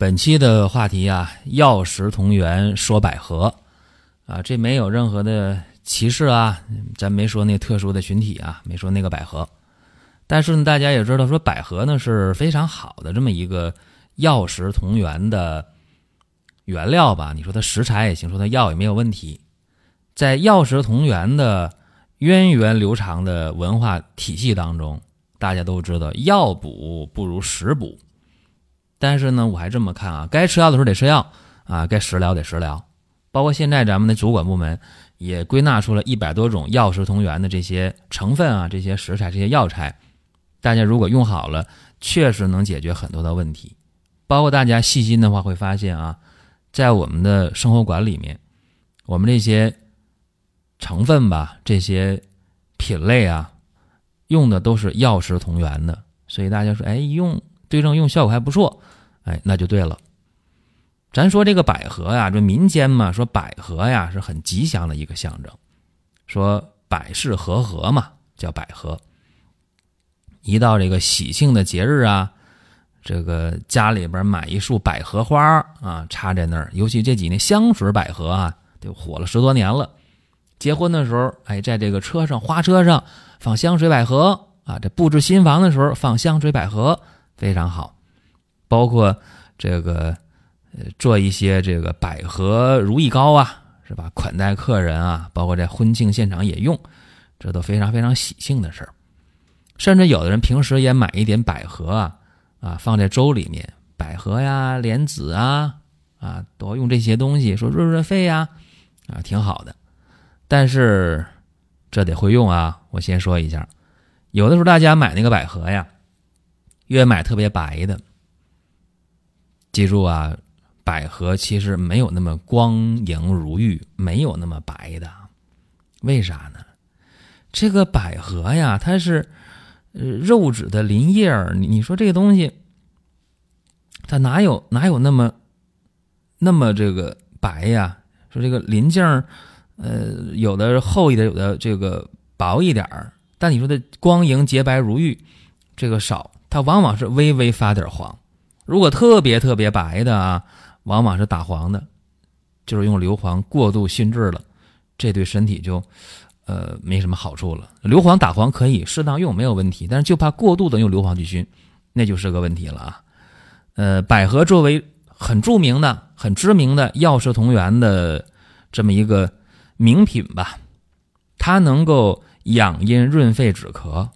本期的话题啊，药食同源说百合啊，这没有任何的歧视啊，咱没说那特殊的群体啊，没说那个百合。但是呢，大家也知道，说百合呢是非常好的这么一个药食同源的原料吧？你说它食材也行，说它药也没有问题。在药食同源的源远流长的文化体系当中，大家都知道，药补不如食补。但是呢，我还这么看啊，该吃药的时候得吃药啊，该食疗得食疗。包括现在咱们的主管部门也归纳出了一百多种药食同源的这些成分啊，这些食材、这些药材，大家如果用好了，确实能解决很多的问题。包括大家细心的话会发现啊，在我们的生活馆里面，我们这些成分吧，这些品类啊，用的都是药食同源的，所以大家说，哎，用对症用效果还不错。哎，那就对了。咱说这个百合呀，这民间嘛，说百合呀是很吉祥的一个象征，说百事和合嘛，叫百合。一到这个喜庆的节日啊，这个家里边买一束百合花啊，插在那儿。尤其这几年香水百合啊，就火了十多年了。结婚的时候，哎，在这个车上花车上放香水百合啊，这布置新房的时候放香水百合，非常好。包括这个，呃，做一些这个百合如意糕啊，是吧？款待客人啊，包括在婚庆现场也用，这都非常非常喜庆的事儿。甚至有的人平时也买一点百合啊，啊，放在粥里面，百合呀、莲子啊，啊，都用这些东西，说润润肺呀，啊，挺好的。但是这得会用啊，我先说一下，有的时候大家买那个百合呀，越买特别白的。记住啊，百合其实没有那么光莹如玉，没有那么白的。为啥呢？这个百合呀，它是肉质的鳞叶儿。你你说这个东西，它哪有哪有那么那么这个白呀？说这个鳞茎儿，呃，有的厚一点，有的这个薄一点儿。但你说的光莹洁白如玉，这个少，它往往是微微发点黄。如果特别特别白的啊，往往是打黄的，就是用硫磺过度熏制了，这对身体就，呃，没什么好处了。硫磺打黄可以适当用没有问题，但是就怕过度的用硫磺去熏，那就是个问题了啊。呃，百合作为很著名的、很知名的药食同源的这么一个名品吧，它能够养阴润肺止咳，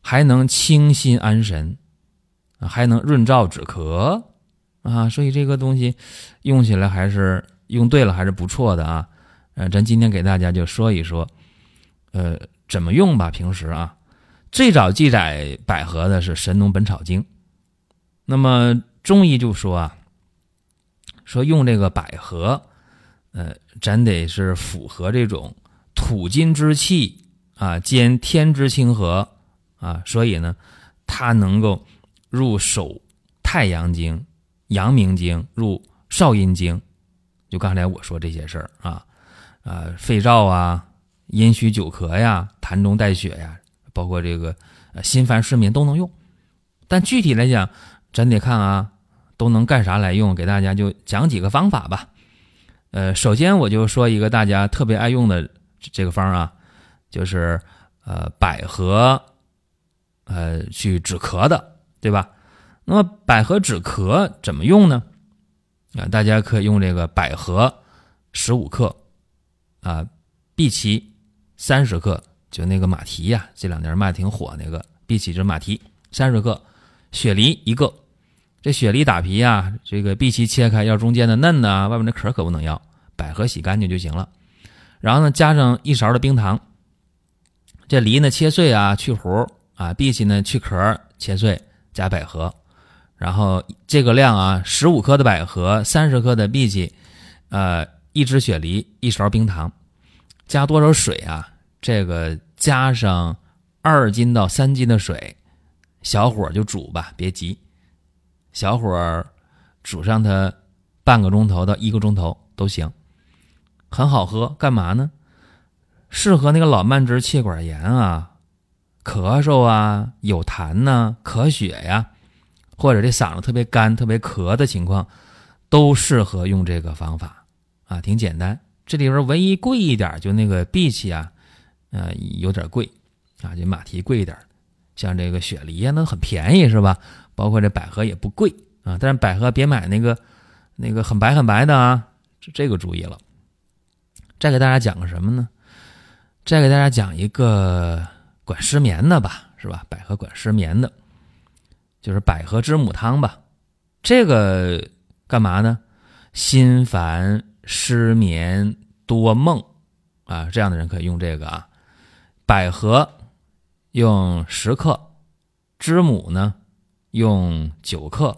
还能清心安神。还能润燥止咳，啊，所以这个东西用起来还是用对了还是不错的啊。呃，咱今天给大家就说一说，呃，怎么用吧。平时啊，最早记载百合的是《神农本草经》，那么中医就说啊，说用这个百合，呃，咱得是符合这种土金之气啊，兼天之清和啊，所以呢，它能够。入手太阳经、阳明经，入少阴经。就刚才我说这些事儿啊，啊，肺燥啊、阴虚久咳呀、痰中带血呀，包括这个心烦失眠都能用。但具体来讲，咱得看啊，都能干啥来用？给大家就讲几个方法吧。呃，首先我就说一个大家特别爱用的这个方啊，就是呃百合，呃去止咳的。对吧？那么百合止咳怎么用呢？啊，大家可以用这个百合十五克，啊，碧琪三十克，就那个马蹄呀，这两年卖的挺火那个碧琪这马蹄三十克，雪梨一个。这雪梨打皮呀，这个碧琪切开要中间的嫩呢，外面的壳可不能要。百合洗干净就行了。然后呢，加上一勺的冰糖。这梨呢切碎啊，去核啊，碧琪呢去壳切碎。加百合，然后这个量啊，十五克的百合，三十克的荸荠，呃，一只雪梨，一勺冰糖，加多少水啊？这个加上二斤到三斤的水，小火就煮吧，别急，小火煮上它半个钟头到一个钟头都行，很好喝。干嘛呢？适合那个老慢支、气管炎啊、咳嗽啊、有痰呐、咳血呀，或者这嗓子特别干、特别咳的情况，都适合用这个方法啊，挺简单。这里边唯一贵一点就那个荸荠啊，呃，有点贵啊，就马蹄贵一点。像这个雪梨呀，那很便宜是吧？包括这百合也不贵啊，但是百合别买那个那个很白很白的啊，这这个注意了。再给大家讲个什么呢？再给大家讲一个管失眠的吧，是吧？百合管失眠的，就是百合知母汤吧。这个干嘛呢？心烦、失眠、多梦啊，这样的人可以用这个啊。百合用十克，知母呢用九克，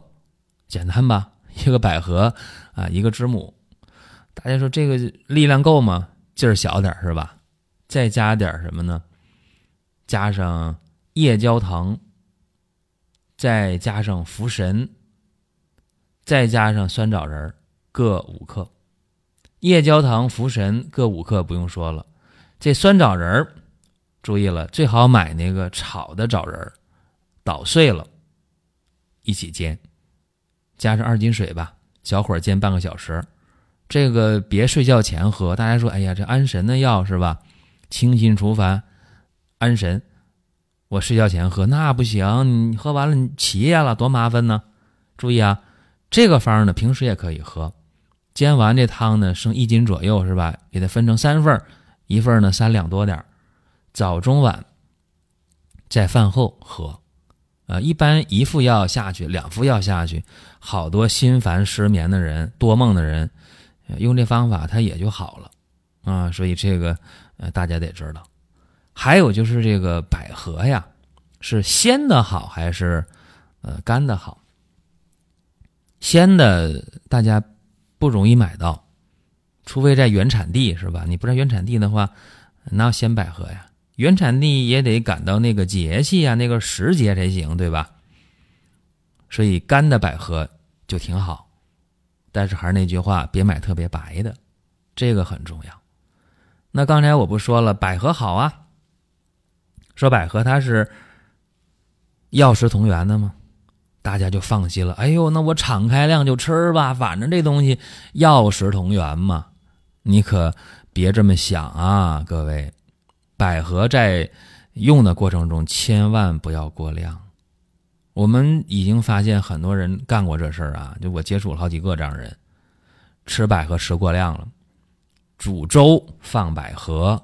简单吧？一个百合啊，一个知母。大家说这个力量够吗？劲儿小点是吧？再加点什么呢？加上夜交藤，再加上茯神，再加上酸枣仁各五克。夜交藤、茯神各五克，不用说了。这酸枣仁注意了，最好买那个炒的枣仁捣碎了，一起煎，加上二斤水吧，小火煎半个小时。这个别睡觉前喝。大家说，哎呀，这安神的药是吧？清心除烦，安神。我睡觉前喝那不行，你喝完了你起夜了，多麻烦呢。注意啊，这个方呢平时也可以喝。煎完这汤呢，剩一斤左右是吧？给它分成三份一份呢三两多点早中晚在饭后喝。呃，一般一副药下去，两副药下去，好多心烦失眠的人、多梦的人，用这方法他也就好了啊。所以这个。呃，大家得知道，还有就是这个百合呀，是鲜的好还是呃干的好？鲜的大家不容易买到，除非在原产地是吧？你不知道原产地的话，哪有鲜百合呀？原产地也得赶到那个节气啊，那个时节才行，对吧？所以干的百合就挺好，但是还是那句话，别买特别白的，这个很重要。那刚才我不说了，百合好啊。说百合它是药食同源的吗？大家就放心了。哎呦，那我敞开量就吃吧，反正这东西药食同源嘛。你可别这么想啊，各位。百合在用的过程中千万不要过量。我们已经发现很多人干过这事儿啊，就我接触了好几个这样人，吃百合吃过量了。煮粥放百合，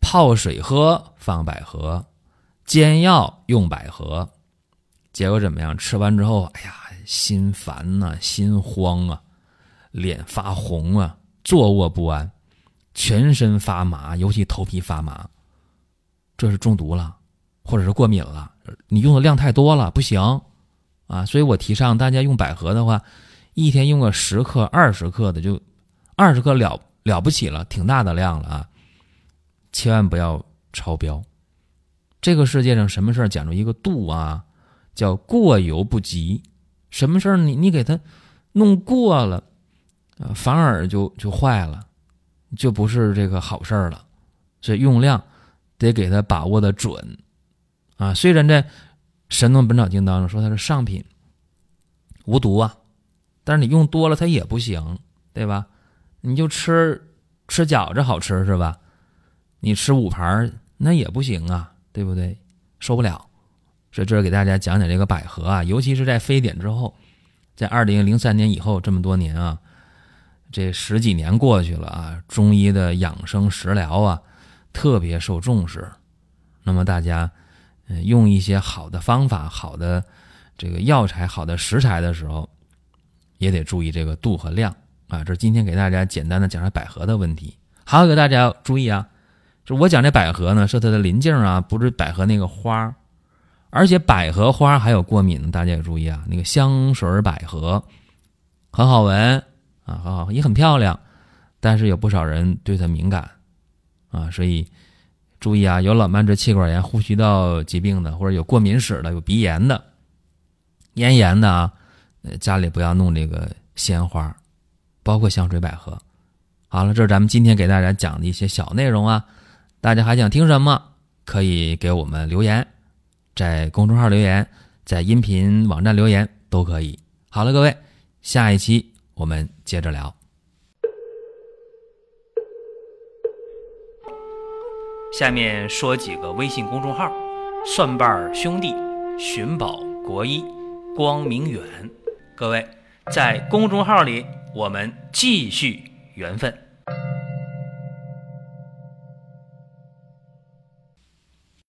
泡水喝放百合，煎药用百合，结果怎么样？吃完之后，哎呀，心烦呐，心慌啊，脸发红啊，坐卧不安，全身发麻，尤其头皮发麻，这是中毒了，或者是过敏了。你用的量太多了，不行啊！所以我提倡大家用百合的话，一天用个十克、二十克的，就二十克了。了不起了，挺大的量了啊！千万不要超标。这个世界上什么事儿讲究一个度啊？叫过犹不及。什么事儿你你给它弄过了，啊，反而就就坏了，就不是这个好事儿了。所以用量得给他把握的准啊。虽然在《神农本草经》当中说它是上品，无毒啊，但是你用多了它也不行，对吧？你就吃吃饺子好吃是吧？你吃五盘那也不行啊，对不对？受不了。所以这儿给大家讲讲这个百合啊，尤其是在非典之后，在二零零三年以后这么多年啊，这十几年过去了啊，中医的养生食疗啊特别受重视。那么大家嗯用一些好的方法、好的这个药材、好的食材的时候，也得注意这个度和量。啊，这是今天给大家简单的讲讲百合的问题。还有一个大家注意啊，我讲这百合呢，是它的邻近啊，不是百合那个花而且百合花还有过敏，大家也注意啊。那个香水百合很好闻啊，很好，也很漂亮，但是有不少人对它敏感啊，所以注意啊，有老慢支、气管炎、呼吸道疾病的，或者有过敏史的、有鼻炎的、咽炎的啊，家里不要弄这个鲜花，包括香水百合。好了，这是咱们今天给大家讲的一些小内容啊，大家还想听什么？可以给我们留言。在公众号留言，在音频网站留言都可以。好了，各位，下一期我们接着聊。下面说几个微信公众号：蒜瓣兄弟、寻宝国医、光明远。各位在公众号里，我们继续缘分。